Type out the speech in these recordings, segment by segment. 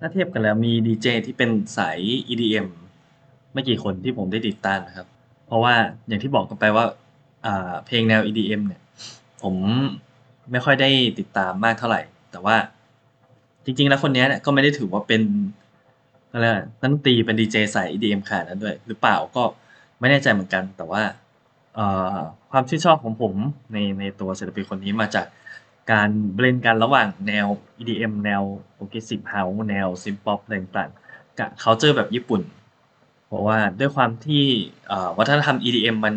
ถ้าเทียบกันแล้วมีดีเจที่เป็นสาย EDM ไม่กี่คนที่ผมได้ติดตามนะครับ เพราะว่าอย่างที่บอกกันไปว่าเพลงแนว EDM เนี่ย ผมไม่ค่อยได้ติดตามมากเท่าไหร่ แต่ว่าจริงๆ แล้วคนนี้เนี่ยก็ไม่ได้ถือว่าเป็นอะไรนักดนตรีเป็นดีเจสาย EDM ขนาดนั้นด้วย หรือเปล่าก็ไม่แน่ใจเหมือนกัน แต่ว่าความชื่นชอบของผมในในตัวศิลปินคนนี้มาจาก การเบลนกันระหว่างแนว EDM แนว Progressive House แนว Synth Pop อะไรต่างๆกับ culture แบบญี่ปุ่น เพราะว่าด้วยความที่วัฒนธรรม EDM มัน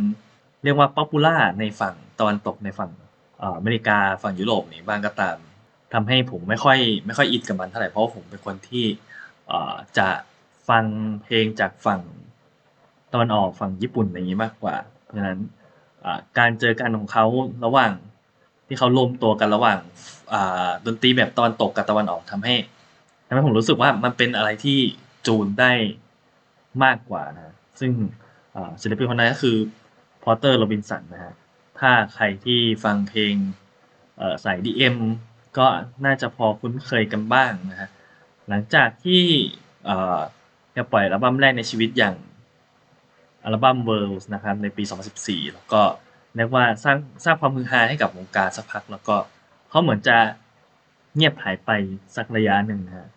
เรียกว่า popular ในฝั่งตะวันตกในฝั่งอเมริกาฝั่งยุโรปนี่บ้างก็ตามทำให้ผมไม่ค่อยไม่ค่อยอินกับมันเท่าไหร่เพราะว่าผมเป็นคนที่จะฟังเพลงจากฝั่งตะวันออกฝั่งญี่ปุ่นอะไรอย่างนี้มากกว่าเพราะฉะนั้นการเจอกันของเขาระหว่าง ที่เขารวมตัวกันระหว่างดนตรีแบบตะวันตกกับตะวันออกทำให้ทำให้ผมรู้สึกว่ามันเป็นอะไรที่จูนได้มากกว่านะซึ่งศิลปินคนนั้นก็คือพอเตอร์โรบินสันนะฮะถ้าใครที่ฟังเพลงเอ่อสาย DM ก็น่าจะพอคุ้นเคยกันบ้างนะฮะหลังจากที่แกปล่อยอัลบั้มแรกในชีวิตอย่างอัลบั้ม Worlds นะครับในปี 2014 แล้วก็ เรียกว่าสร้างสร้างความฮือฮาให้กับวงการสักพักแล้วก็เขาเหมือนจะเงียบหายไปสักระยะหนึ่งนะฮะ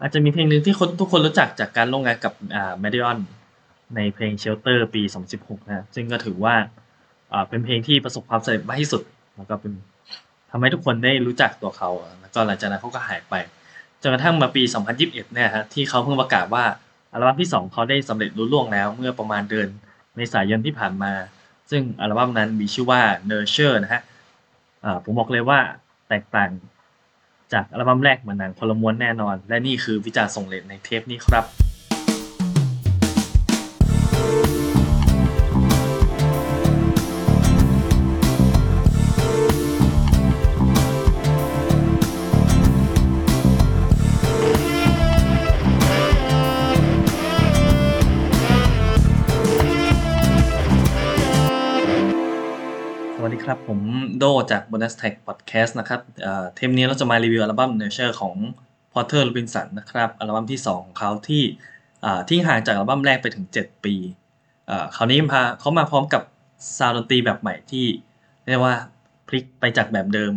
อาจจะมีเพลงหนึ่งที่คนทุกคนรู้จักจากการร่วมงานกับอ่า Medion ในเพลง Shelter ปี 2016 นะซึ่งก็ถือว่าอ่าเป็นเพลงที่ประสบความสำเร็จมากที่สุด แล้วก็เป็นทำให้ทุกคนได้รู้จักตัวเขา แล้วก็หลังจากนั้นเขาก็หายไป จนกระทั่งมาปี 2021 เนี่ยฮะที่เขาเพิ่งประกาศว่าอัลบั้มที่ 2 เขาได้สำเร็จรุ่ล่วงแล้ว เมื่อประมาณเดือนเมษายนที่ผ่านมา ซึ่งอัลบั้มนั้นมีชื่อว่า Nurture นะฮะผมบอกเลยว่าแตกต่างจากอัลบั้มแรกเหมือนหนังคนละม้วนแน่นอน และนี่คือวิจารณ์ส่งเลทในเทปนี้ครับ จาก Bonus Tag Podcast นะครับเอ่อเทปนี้เราจะมารีวิวอัลบั้ม Nurture ของ Porter Robinson นะครับอัลบั้มที่ 2 ของเขาที่ที่ห่างจากอัลบั้มแรกไปถึง 7 ปีคราวนี้พาเขามาพร้อมกับ sound ดนตรีแบบใหม่ที่เรียกว่าพลิกไปจากแบบเดิม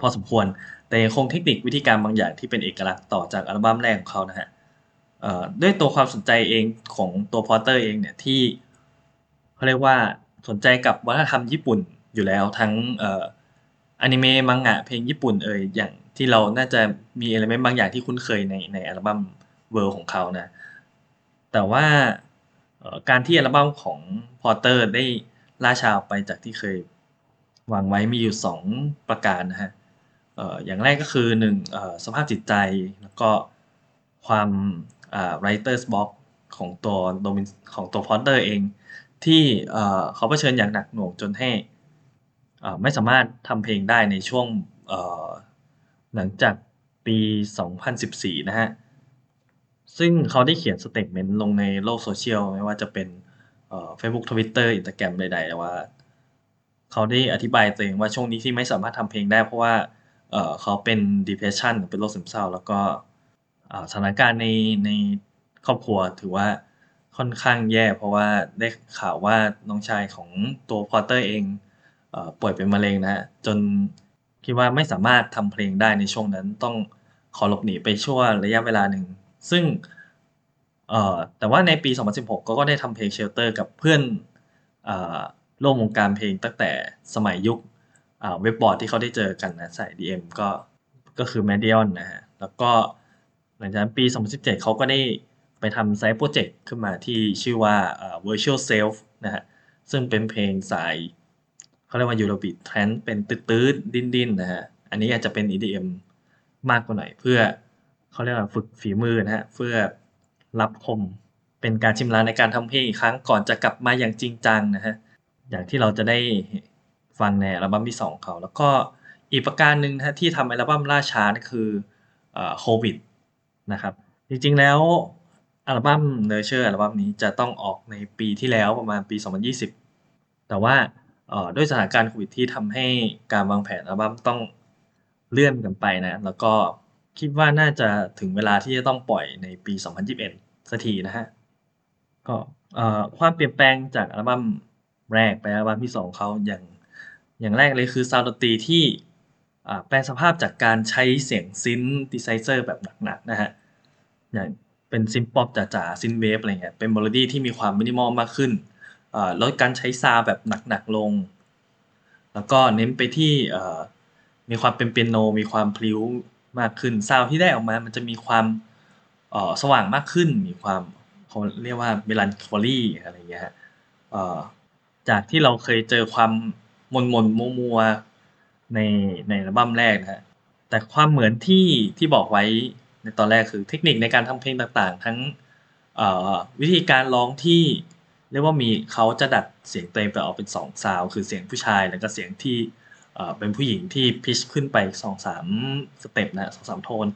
พอสมควร แต่ยังคงเทคนิควิธีการบางอย่างที่เป็นเอกลักษณ์ต่อจากอัลบั้มแรกของเขานะฮะด้วยตัวความสนใจเองของตัว Porter เองเนี่ยที่เขาเรียกว่าสนใจกับวัฒนธรรมญี่ปุ่น อยู่แล้วทั้งอนิเมะมังงะเพลงญี่ปุ่นเอ่ยอย่างที่เราน่าจะมี element บางอย่างที่คุ้นเคยในในอัลบั้ม work ของเขานะแต่ว่าการที่อัลบั้มของ Porter ได้ล่าช้าออกไปจากที่เคยวางไว้มีอยู่สองประการนะฮะอย่างแรกก็คือหนึ่งสภาพจิตใจแล้วก็ความอ่า writer's block ของตัวโดมินของตัว Porter เอง ที่เขาเผชิญอย่างหนักหน่วงจนให้ ไม่สามารถทำเพลงได้ในช่วงหลังจากปี 2014 นะฮะ ซึ่งเขาได้เขียน statement ลงในโลกโซเชียลไม่ว่าจะเป็นเอ่อ Facebook Twitter Instagram ใดๆว่า เขาได้อธิบายตัวเองว่าช่วงนี้ที่ไม่สามารถทำเพลงได้เพราะว่าเขาเป็น depression เป็นโรคซึมเศร้า แล้วก็สถานการณ์ในในครอบครัวถือว่าค่อนข้างแย่ เพราะว่าได้ข่าวว่าน้องชายของตัวพอเตอร์เอง ป่วยเป็นมะเร็งนะฮะจนคิดว่าไม่สามารถทำเพลงได้ในช่วงนั้นต้องขอหลบหนีไปชั่วระยะเวลาหนึ่ง ซึ่งแต่ว่าในปี 2016 ก็ก็ได้ทำเพลง Shelter กับเพื่อนอร่วมวงการเพลงตั้งแต่สมัยยุคเว็บบอร์ดที่เขาได้เจอกันนะใสาย DM ก็ก็คือ Medion นะฮะ แล้วก็หลังจากนั้นปี 2017 เขาก็ได้ไปทำไซต์โปรเจกต์ขึ้นมาที่ชื่อว่า Virtual Self นะฮะ ซึ่งเป็นเพลงสาย เขาเรียกว่า Eurobeat Trance เป็นตืดๆดิ้นๆนะฮะ อันนี้อาจจะเป็น EDM มากกว่าหน่อยเพื่อเขาเรียกว่าฝึกฝีมือนะฮะ เพื่อรับคมเป็นการชิมลางในการทำเพลงอีกครั้งก่อนจะกลับมาอย่างจริงจังนะฮะ อย่างที่เราจะได้ฟังในอัลบั้มที่ 2 เขา แล้วก็อีกประการหนึ่งนะฮะที่ทำอัลบั้มล่าช้านี่คือโควิดนะครับจริงๆแล้วอัลบั้ม Nurture อัลบั้มนี้จะต้องออกในปีที่แล้วประมาณปี 2020 แต่ว่า ด้วยสถานการณ์โควิดที่ทำให้การวางแผนอัลบั้มต้องเลื่อนกันไปนะ แล้วก็คิดว่าน่าจะถึงเวลาที่จะต้องปล่อยในปี 2021สักทีนะฮะ ก็ความเปลี่ยนแปลงจากอัลบั้มแรกไปอัลบั้มที่ 2เขาอย่างอย่างแรกเลยคือ sound ดนตรีที่แปลสภาพจากการใช้เสียง synthesizer แบบหนักๆนะฮะ อย่างเป็น synth-pop จ๋าๆ synthwave อะไรเงี้ย เป็นเมโลดี้ที่มีความมินิมอลมากขึ้น ลดการใช้ซาวแบบหนักๆลง แล้วก็เน้นไปที่มีความเป็นเปียโน มีความพลิ้วมากขึ้นซาวที่ได้ออกมา มันจะมีความสว่างมากขึ้น มีความเขาเรียกว่าเมลันโคลีอะไรเงี้ยจากที่เราเคยเจอความมนมนมัวมัวๆในในอัลบั้มแรกนะฮะแต่ความเหมือนที่ที่บอกไว้ในตอนแรกคือเทคนิคในการทำเพลงต่างๆ ทั้งวิธีการร้องที่ เรียกว่ามีเขาจะดัดเสียงตัวเองไปออกเป็นสอง sound คือเสียงผู้ชายแล้วก็เสียงที่เป็นผู้หญิงที่ pitch ขึ้นไปสองสาม step นะสองสามโทน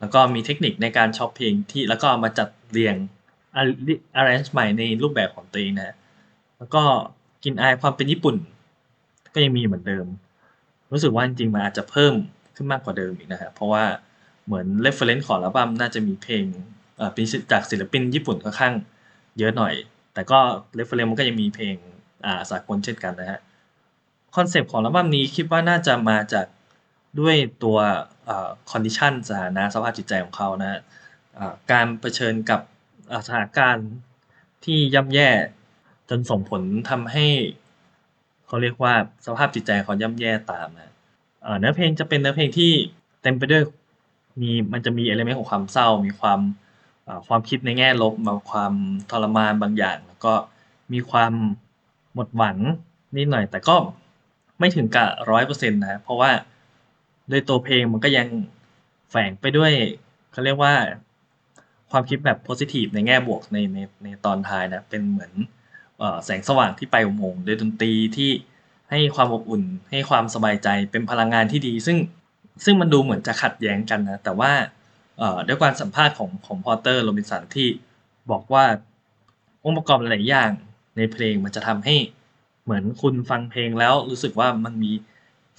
แล้วก็มีเทคนิคในการ chop เพลงที่แล้วก็มาจัดเรียง arrange ใหม่ในรูปแบบของตัวเองนะแล้วก็กลิ่นอายความเป็นญี่ปุ่น ก็ยังมีเหมือนเดิม รู้สึกว่าจริงๆมันอาจจะเพิ่มขึ้นมากกว่าเดิมอีกนะฮะเพราะว่าเหมือน reference ของอัลบั้มน่าจะมีเพลงเป็นจากศิลปินญี่ปุ่นค่อนข้างเยอะหน่อย แต่ก็ reference มันก็ยังมีเพลงอ่าสากลเช่นกันนะฮะคอนเซปต์ของอัลบั้มนี้คิดว่าน่าจะมาจากด้วยตัวอ่อ condition สถานะสภาพจิตใจของเขานะฮะการเผชิญกับอ่าสถานการณ์ที่ย่ำแย่จนส่งผลทำให้เขาเรียกว่าสภาพจิตใจเขาย่ำแย่ตามนะเอ่อเนื้อเพลงจะเป็นเนื้อเพลงที่เต็มไปด้วยมีมันจะมีเอลิเมนต์ของความเศร้า มีความ ความคิดในแง่ลบมาความทรมานบางอย่าง แล้วก็มีความหมดหวังนิดหน่อย แต่ก็ไม่ถึงกับร้อยเปอร์เซ็นต์นะเพราะว่าโดยตัวเพลงมันก็ยังแฝงไปด้วยเขาเรียกว่าความคิดแบบโพซิทีฟในแง่บวกในในในตอนท้ายนะ เป็นเหมือนแสงสว่างที่ไปอุโมงค์โดยดนตรีที่ให้ความอบอุ่น ให้ความสบายใจเป็นพลังงานที่ดี ซึ่งซึ่งมันดูเหมือนจะขัดแย้งกันนะ แต่ว่า ด้วยการสัมภาษณ์ของของพอเตอร์โรบินสันที่บอกว่าองค์ประกอบหลายอย่างในเพลงมันจะทำให้เหมือนคุณฟังเพลงแล้วรู้สึกว่ามันมี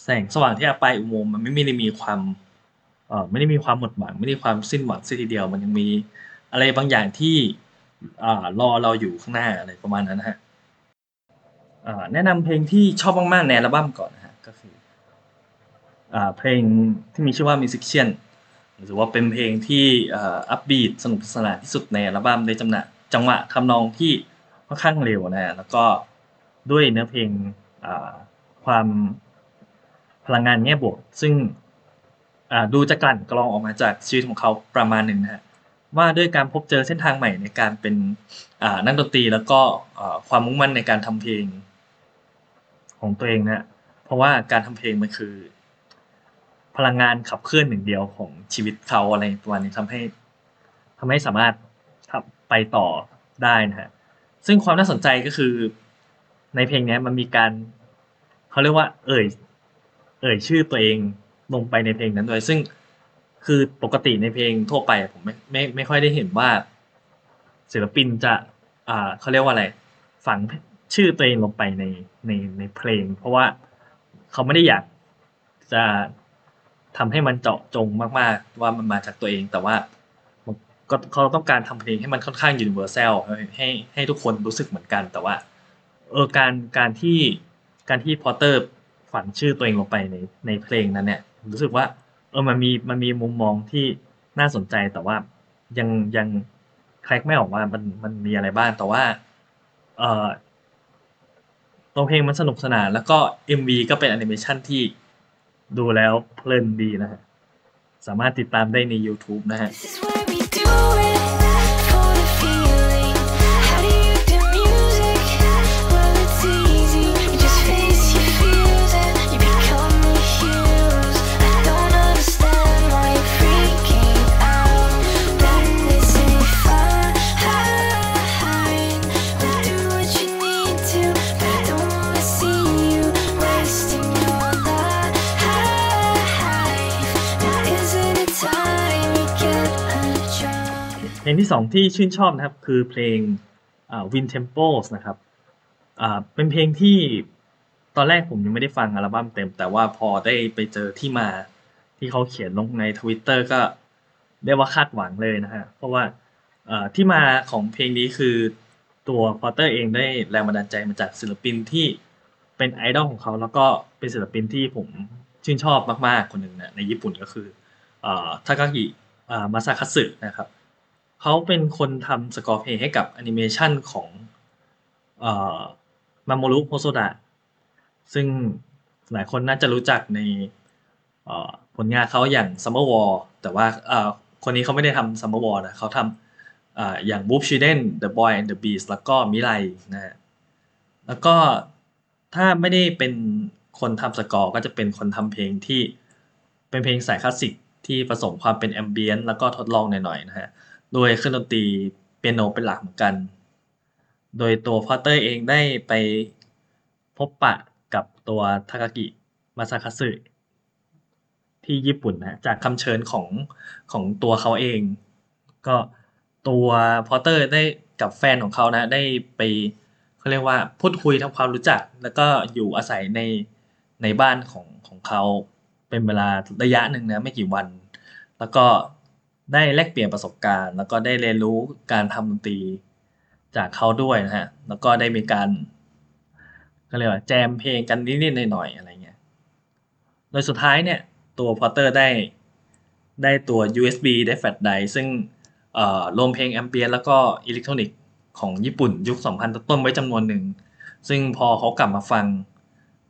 แสงสว่างที่ปลายอุโมงค์มันไม่ได้มีความเออไม่ได้มีความหมดหวังไม่ได้ความสิ้นหวังเสียทีเดียว มันยังมีอะไรบางอย่างที่อ่ารอเราอยู่ข้างหน้าอะไรประมาณนั้นนะฮะแนะนำเพลงที่ชอบมากๆในอัลบั้มก่อนนะฮะก็คืออเพลงที่มีชื่อว่า Musician หรือว่าเป็นเพลงที่อัพบีทสนุกสนานที่สุดในอัลบั้มในจำหนะจังหวะทำนองที่ค่อนข้างเร็วนะแล้วก็ด้วยเนื้อเพลงความพลังงานแง่บวก ซึ่งดูจะกลั่นกรองออกมาจากชีวิตของเขาประมาณหนึ่งนะฮะว่าด้วยการพบเจอเส้นทางใหม่ในการเป็นนักดนตรีแล้วก็ความมุ่งมั่นในการทำเพลงของตัวเองนะฮะเพราะว่าการทำเพลงมันคือ พลังงานขับเคลื่อนหนึ่งเดียวของชีวิตเขาอะไรประมาณนี้ทำให้ทำให้สามารถทำไปต่อได้นะฮะซึ่งความน่าสนใจก็คือในเพลงนี้มันมีการเขาเรียกว่า เอ่ย เอ่ยชื่อตัวเองลงไปในเพลงนั้นด้วยซึ่งคือปกติในเพลงทั่วไปผมไม่ไม่ไม่ค่อยได้เห็นว่า ศิลปินจะ อ่าเขาเรียกว่าอะไร ฝังชื่อตัวเองลงไปในในในเพลง เพราะว่าเขาไม่ได้อยากจะ ทำให้มันเจาะจงมากๆ ว่ามันมาจากตัวเองแต่ว่าก็เขาต้องการทำเพลงให้มันค่อนข้างยูนิเวอร์แซลให้ให้ให้ทุกคนรู้สึกเหมือนกัน แต่ว่าเออการการที่การที่พอเตอร์ฝังชื่อตัวเองลงไปในในเพลงนั้นเนี่ยรู้สึกว่าเออมันมีมันมีมุมมองที่น่าสนใจแต่ว่ายังยังแคลกไม่ออกว่ามันมันมีอะไรบ้างแต่ว่าเออตัวเพลงมันสนุกสนาน แล้วก็ MV ก็เป็นแอนิเมชันที่ ดูแล้วเพลินดีนะฮะ สามารถติดตามได้ใน YouTube นะฮะ เพลงที่สองที่ชื่นชอบนะครับ คือเพลง Win Temples นะครับเป็นเพลงที่ตอนแรกผมยังไม่ได้ฟังอัลบั้มเต็ม แต่ว่าพอได้ไปเจอที่มาที่เขาเขียนลงใน Twitter ก็เรียกว่าคาดหวังเลยนะฮะเพราะว่าที่มาของเพลงนี้คือตัวพอเตอร์เองได้แรงบันดาลใจมาจากศิลปินที่เป็นไอดอลของเขา แล้วก็เป็นศิลปินที่ผมชื่นชอบมากๆคนหนึ่งนะในญี่ปุ่นก็คือทากากิมาซาคัสึนะครับ เขาเป็นคนทำสกอร์เพลงให้กับแอนิเมชันของเอ่อมโมรุโฮโซดะซึ่งหลายคนน่าจะรู้จักในผลงานเขาอย่าง Summer War แต่ว่าคนนี้เขาไม่ได้ทำ Summer War นะเขาทำออย่าง Wolf Children The Boy and the Beast แล้วก็มิไรนะฮะแล้วก็ถ้าไม่ได้เป็นคนทำสกอร์ก็จะเป็นคนทำเพลงที่เป็นเพลงสายคลาสสิกที่ผสมความเป็น ambient แล้วก็ทดลองหน่อยๆนะฮะ โดยเครื่องดนตรีเปียโนเป็นหลักเหมือนกัน โดยตัว Porter เองได้ไปพบปะกับตัวทากากิมาซาคัตสึที่ญี่ปุ่นนะจากคำเชิญของของตัวเขาเอง ก็ตัว Porter ได้กับแฟนของเขานะได้ไปเขาเรียกว่าพูดคุยทำความรู้จัก แล้วก็อยู่อาศัยในในบ้านของของเขาเป็นเวลาระยะหนึ่งนะไม่กี่วัน แล้วก็ ได้แลกเปลี่ยนประสบการณ์ แล้วก็ได้เรียนรู้การทำดนตรีจากเขาด้วยนะฮะ แล้วก็ได้มีการก็เรียกว่าแจมเพลงกันนิดๆหน่อยๆอะไรเงี้ย โดยสุดท้ายเนี่ยตัวพอเตอร์ได้ได้ตัว USB ได้แฟลชไดร์ซึ่งเอ่อรวมเพลง ambient แล้วก็อิเล็กทรอนิกส์ของญี่ปุ่นยุค 2000 ต้นไว้จำนวนหนึ่ง ซึ่งพอเขากลับมาฟัง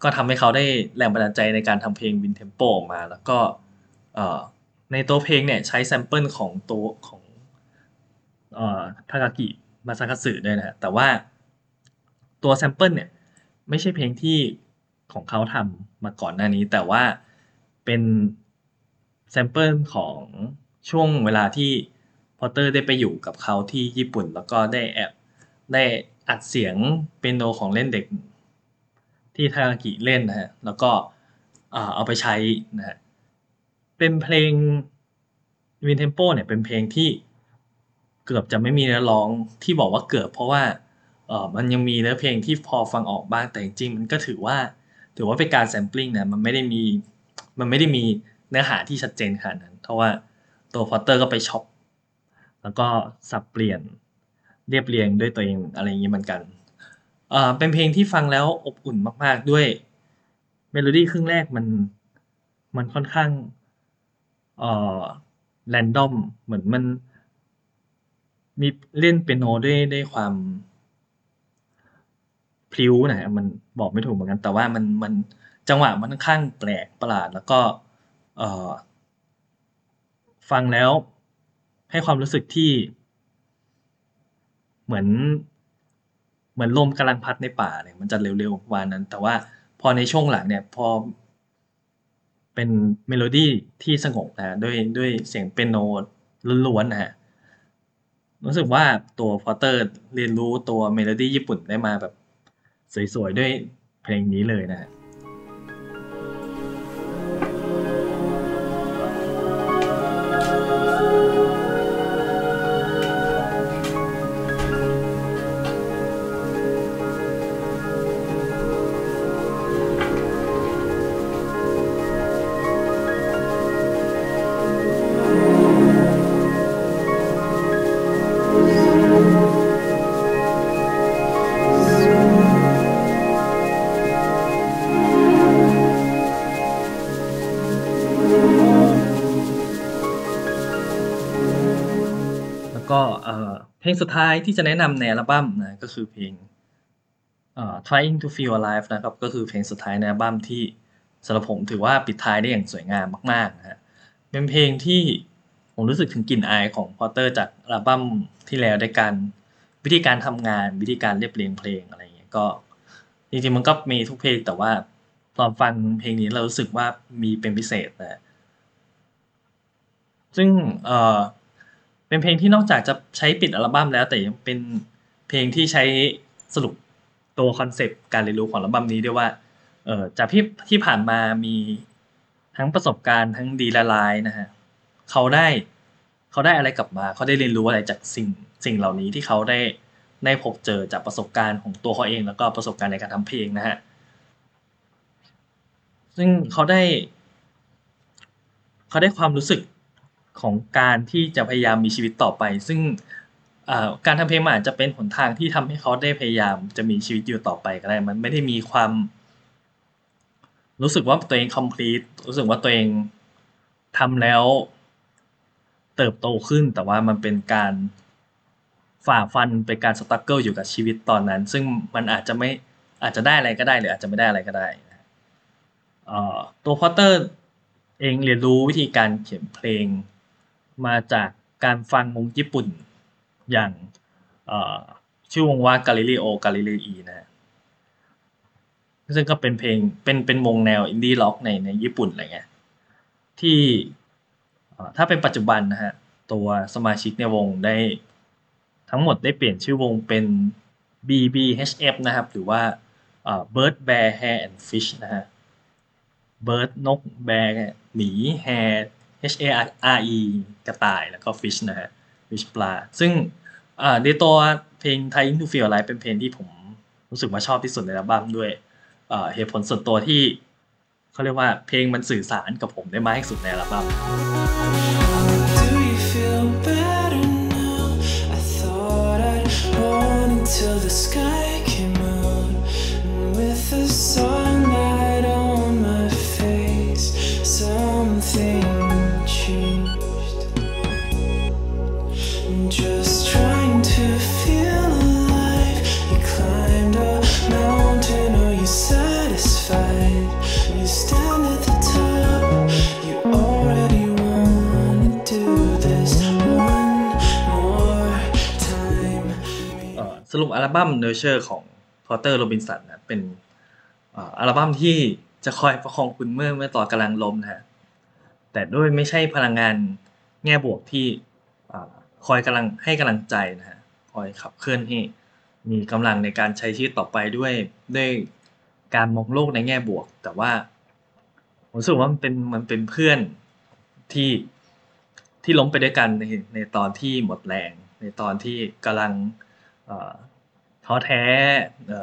ก็ทำให้เขาได้แรงบันดาลใจในการทำเพลง Wind Tempos ออกมา แล้วก็เอ่อ ในตัวเพลงเนี่ยใช้ sample ของตัวของเอ่อทากากิมาซาคัตสึด้วยนะฮะแต่ว่าตัว sample เนี่ยไม่ใช่เพลงที่ของเขาทำมาก่อนหน้านี้ แต่ว่าเป็น sample ของช่วงเวลาที่ Porter ได้ไปอยู่กับเขาที่ญี่ปุ่น แล้วก็ได้แอบได้อัดเสียงเปียโนของเล่นเด็กที่ทากากิเล่นนะฮะแล้วก็เอาไปใช้นะฮะ เป็นเพลง Wind Tempos เนี่ยเป็นเพลงที่เกือบจะไม่มีเนื้อร้องที่บอกว่าเกือบเพราะว่าเออมันยังมีเนื้อเพลงที่พอฟังออกบ้างแต่จริงๆมันก็ถือว่าถือว่าเป็นการ sampling นะมันไม่ได้มีมันไม่ได้มีเนื้อหาที่ชัดเจนขนาดนั้นเพราะว่าตัว Porter ก็ไป chop แล้วก็สับเปลี่ยนเรียบเรียงด้วยตัวเองอะไรอย่างนี้เหมือนกันเออเป็นเพลงที่ฟังแล้วอบอุ่นมาก ๆด้วยเมโลดี้ครึ่งแรกมันมันค่อนข้าง เอ่อ random เหมือนมันมีเล่นเปียโนด้วยด้วยความพลิ้วนะมันบอกไม่ถูกเหมือนกัน แต่ว่ามันมันจังหวะมันค่อนข้างแปลกประหลาด แล้วก็เอ่อฟังแล้วให้ความรู้สึกที่ เหมือน เหมือนลมกำลังพัดในป่าเนี่ยมันจะเร็วๆประมาณนั้น แต่ว่าพอในช่วงหลังเนี่ย พอ เป็นเมโลดี้ที่สงบนะด้วยด้วยเสียงเปียโนล้วนๆนะฮะรู้สึกว่าตัว Porter เรียนรู้ตัวเมโลดี้ญี่ปุ่นได้มาแบบสวยๆ ด้วยเพลงนี้เลยนะฮะ เพลงสุดท้ายที่จะแนะนำในอัลบั้มนะก็คือเพลง Trying to Feel Alive นะครับก็คือเพลงสุดท้ายในอัลบั้มที่สำหรับผมถือว่าปิดท้ายได้อย่างสวยงามมากๆนะฮะเป็นเพลงที่ผมรู้สึกถึงกลิ่นอายของพอเตอร์จากอัลบั้มที่แล้วในการวิธีการทำงานวิธีการเรียบเรียงเพลงอะไรอย่างเงี้ยก็จริงๆมันก็มีทุกเพลงแต่ว่าตอนฟังเพลงนี้เรารู้สึกว่ามีเป็นพิเศษนะซึ่งเอ่อ เป็นเพลงที่นอกจากจะใช้ปิดอัลบั้มแล้วแต่ยังเป็นเพลงที่ใช้สรุปตัวคอนเซปต์การเรียนรู้ของอัลบั้มนี้ด้วยว่าเออจากที่ที่ผ่านมามีทั้งประสบการณ์ทั้งดีและร้ายนะฮะเขาได้เขาได้อะไรกลับมา เขาได้เรียนรู้อะไรจากสิ่งสิ่งเหล่านี้ที่เขาได้ได้พบเจอจากประสบการณ์ของตัวเขาเอง แล้วก็ประสบการณ์ในการทำเพลงนะฮะซึ่งเขาได้ เขาได้ความรู้สึก ของการที่จะพยายามมีชีวิตต่อไป ซึ่งการทำเพลงมันอาจจะเป็นหนทางที่ทำให้เขาได้พยายามจะมีชีวิตอยู่ต่อไปก็ได้ มันไม่ได้มีความ รู้สึกว่าตัวเอง complete รู้สึกว่าตัวเองทำแล้ว เติบโตขึ้น แต่ว่ามันเป็นการฝ่าฟันเป็นการสตั๊กเกิลอยู่กับชีวิตตอนนั้น ซึ่งมันอาจจะไม่อาจจะได้อะไรก็ได้หรืออาจจะไม่ได้อะไรก็ได้ตัวพอตเตอร์เองเรียนรู้วิธีการเขียนเพลง มาจากการฟังวงญี่ปุ่นอย่างชื่อวงว่า Galileo Galilei นะฮะซึ่งก็เป็นเพลงเป็นเป็นวงแนวอินดี้ล็อกในในญี่ปุ่นอะไรเงี้ยที่ถ้าเป็นปัจจุบันนะฮะ ตัวสมาชิกในวงได้ทั้งหมดได้เปลี่ยนชื่อวงเป็น BBHF นะครับ หรือว่าเอ่อ Bird Bear Hare and Fish นะฮะ Bird นก Bear หมี Hare H A R E กระต่ายแล้วก็ Fish นะฮะ Fish ปลา ซึ่งอ่าในตัวเพลง Thai Into Feel Alive เป็นเพลงที่ผมรู้สึกว่าชอบที่สุดในอัลบั้มด้วยเหตุผลส่วนตัวที่เขาเรียกว่าเพลงมันสื่อสารกับผมได้มากที่สุดในอัลบั้ม Do you feel อัลบั้ม Nurture ของ Porter Robinson นนะเป็นอัลบั้มที่จะคอยประคองคุณเมื่อเมื่อต่อกำลังล้มนะฮะแต่ด้วยไม่ใช่พลังงานแง่บวกที่คอยกำลังให้กำลังใจนะฮะคอยขับเคลื่อนให้มีกำลังในการใช้ชีวิตต่อไปด้วยด้วยการมองโลกในแง่บวก แต่ว่าผมรู้สึกว่ามันเป็นมันเป็นเพื่อนที่ที่ล้มไปด้วยกันในในตอนที่หมดแรง ในตอนที่กำลัง ท้อแท้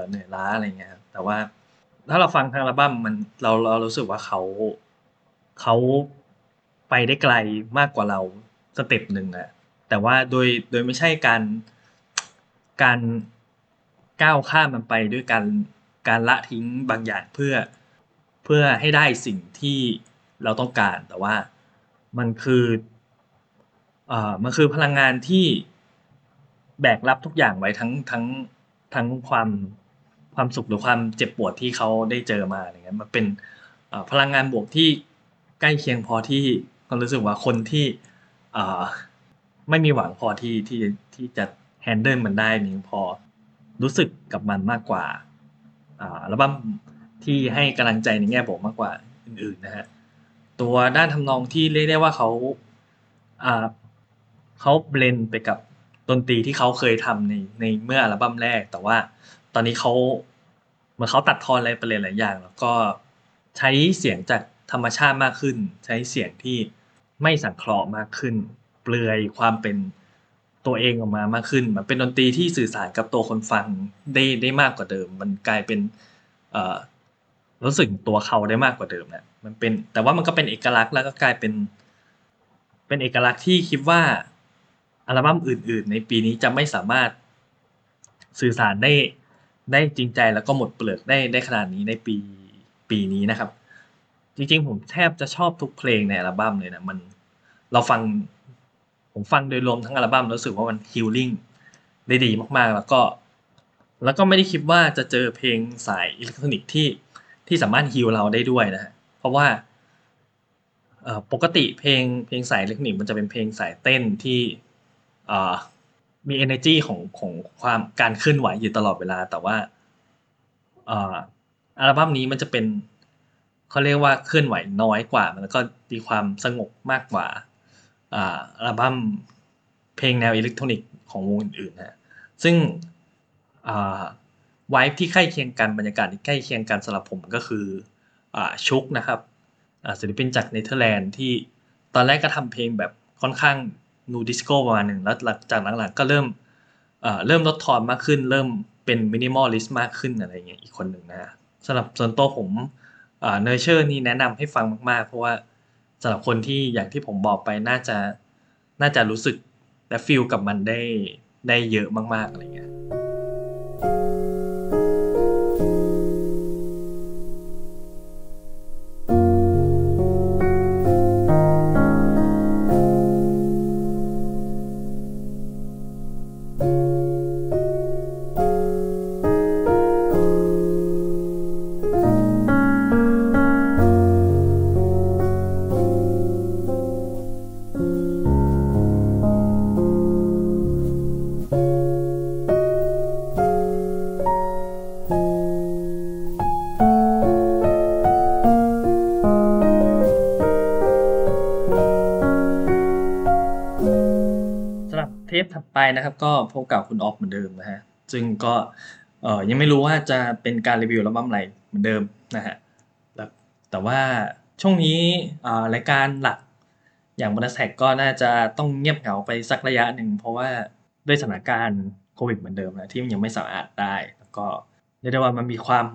เหนื่อยล้าอะไรเงี้ยแต่ว่าถ้าเราฟังทั้งอัลบั้มมันเราเรารู้สึกว่าเขาเขาไปได้ไกลมากกว่าเรา step หนึ่งอะแต่ว่าโดยโดยไม่ใช่การการก้าวข้ามมันไปด้วยการการละทิ้งบางอย่างเพื่อเพื่อให้ได้สิ่งที่เราต้องการ แต่ว่ามันคือเอ่อมันคือพลังงานที่แบกรับทุกอย่างไว้ทั้งทั้ง ทั้งความความสุขหรือความเจ็บปวดที่เขาได้เจอมาอะไรเงี้ยมันเป็นพลังงานบวกที่ใกล้เคียงพอที่ก็รู้สึกว่าคนที่ไม่มีหวังพอที่ที่ที่จะแฮนเดิลมันได้มีพอรู้สึกกับมันมากกว่าอัลบั้มที่ให้กำลังใจในแง่บวกมากกว่าอื่นๆนะฮะตัวด้านทำนองที่เรียกได้ว่าเขาเขาเบลนไปกับ ดนตรีที่เขาเคยทำในในเมื่ออัลบั้มแรก แต่ว่าตอนนี้เขาเหมือนเขาตัดทอนอะไรไปเลยหลายอย่าง แล้วก็ใช้เสียงจากธรรมชาติมากขึ้น ใช้เสียงที่ไม่สังเคราะห์มากขึ้น เปลือยความเป็นตัวเองออกมามากขึ้น มันเป็นดนตรีที่สื่อสารกับตัวคนฟังได้ได้มากกว่าเดิม มันกลายเป็นเรู้สึกตัวเขาได้มากกว่าเดิมนะมันเป็นแต่ว่ามันก็เป็นเอกลักษณ์แล้วก็กลายเป็น เป็นเอกลักษณ์ที่คิดว่า อัลบั้มอื่น ๆ ในปีนี้จะไม่สามารถสื่อสารได้ได้จริงใจแล้วก็หมดเปลือกได้ได้ขนาดนี้ในปีปีนี้นะครับ จริง ๆ ผมแทบจะชอบทุกเพลงในอัลบั้มเลยนะมันเราฟังผมฟังโดยรวมทั้งอัลบั้มรู้สึกว่ามันฮิลลิ่งได้ดีมากๆ แล้วก็ แล้วก็ไม่ได้คิดว่าจะเจอเพลงสายอิเล็กทรอนิกส์ที่ที่สามารถฮิลเราได้ด้วยนะฮะเพราะว่าปกติเพลงเพลงสายอิเล็กทรอนิกส์มันจะเป็นเพลงสายเต้นที่ มี energy ของของความการเคลื่อนไหวอยู่ตลอดเวลา แต่ว่าอัลบั้มนี้มันจะเป็นเขาเรียกว่าเคลื่อนไหวน้อยกว่า มันแล้วก็มีความสงบมากกว่าอัลบั้มเพลงแนวอิเล็กทรอนิกส์ของวงอื่นๆนะซึ่งอ่าไวท์ที่ใกล้เคียงกันบรรยากาศที่ใกล้เคียงกันสำหรับผมก็คืออชุกนะครับศิลปินจากเนเธอร์แลนด์ที่ตอนแรกก็ทำเพลงแบบค่อนข้าง nu disco ประมาณหนึ่งแล้วหลังจากหลังๆก็เริ่มเริ่มลดทอนมากขึ้น เริ่มเป็น minimalist มากขึ้นอะไรเงี้ยอีกคนหนึ่งนะฮะสำหรับส่วนตัวผมเนเชอร์นี่แนะนำให้ฟังมาก ๆ เพราะว่าสำหรับคนที่อย่างที่ผมบอกไปน่าจะน่าจะรู้สึกและฟิลกับมันได้ได้เยอะมาก ๆ อะไรเงี้ย เทปถัดไปนะครับ ก็พบกับคุณออฟเหมือนเดิมนะฮะซึ่งก็เอ่อยังไม่รู้ว่าจะเป็นการรีวิวอัลบั้มอะไรเหมือนเดิมนะฮะแล้วแต่ว่าช่วงนี้อ่ารายการหลักอย่างบนแท็กก็น่าจะต้องเงียบเหงาไปสักระยะหนึ่ง เพราะว่าด้วยสถานการณ์โควิดเหมือนเดิมนะที่มันยังไม่สามารถได้แล้วก็เรียกได้ว่ามันมีความ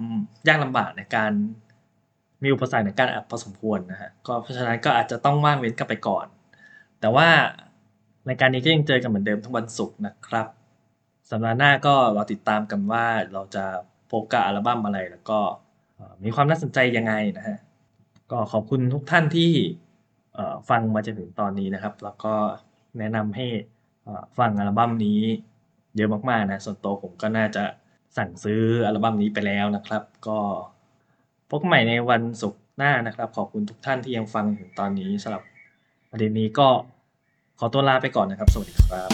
ยากลำบากในการมีอุปสรรคในการอัดพอสมควรนะฮะก็เพราะฉะนั้นก็อาจจะต้องว่างเว้นกันไปก่อน แต่ว่า รายการนี้ก็ยังเจอกันเหมือนเดิมทุกวันศุกร์นะครับสัปดาห์หน้าก็รอติดตามกันว่าเราจะพบกับอัลบั้มอะไรแล้วก็มีความน่าสนใจยังไงนะฮะก็ขอบคุณทุกท่านที่ฟังมาจนถึงตอนนี้นะครับ แล้วก็แนะนำให้ฟังอัลบั้มนี้เยอะมากๆนะส่วนตัวผมก็น่าจะสั่งซื้ออัลบั้มนี้ไปแล้วนะครับ ก็พบใหม่ในวันศุกร์หน้านะครับ ขอบคุณทุกท่านที่ยังฟังถึงตอนนี้สำหรับประเด็นนี้ก็ ขอตัวลาไปก่อนนะครับ สวัสดีครับ